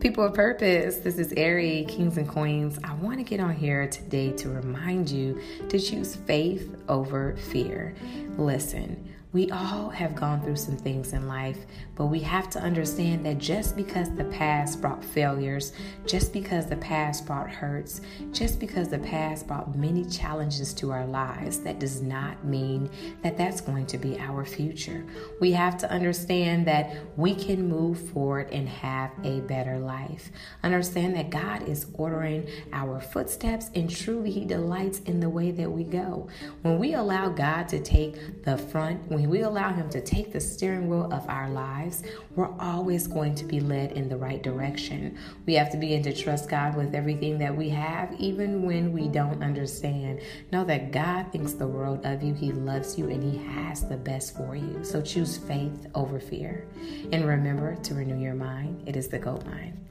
People of purpose, this is Ari, Kings and Queens. I want to get on here today to remind you to choose faith over fear. Listen, we all have gone through some things in life, but we have to understand that just because the past brought failures, just because the past brought hurts, just because the past brought many challenges to our lives, that does not mean that that's going to be our future. We have to understand that we can move forward and have a better life. Understand that God is ordering our footsteps and truly He delights in the way that we go. When we allow God to take the front, when we allow Him to take the steering wheel of our lives, we're always going to be led in the right direction. We have to begin to trust God with everything that we have, even when we don't understand. Know that God thinks the world of you, He loves you, and He has the best for you. So choose faith over fear. And remember to renew your mind, it is the gold mine.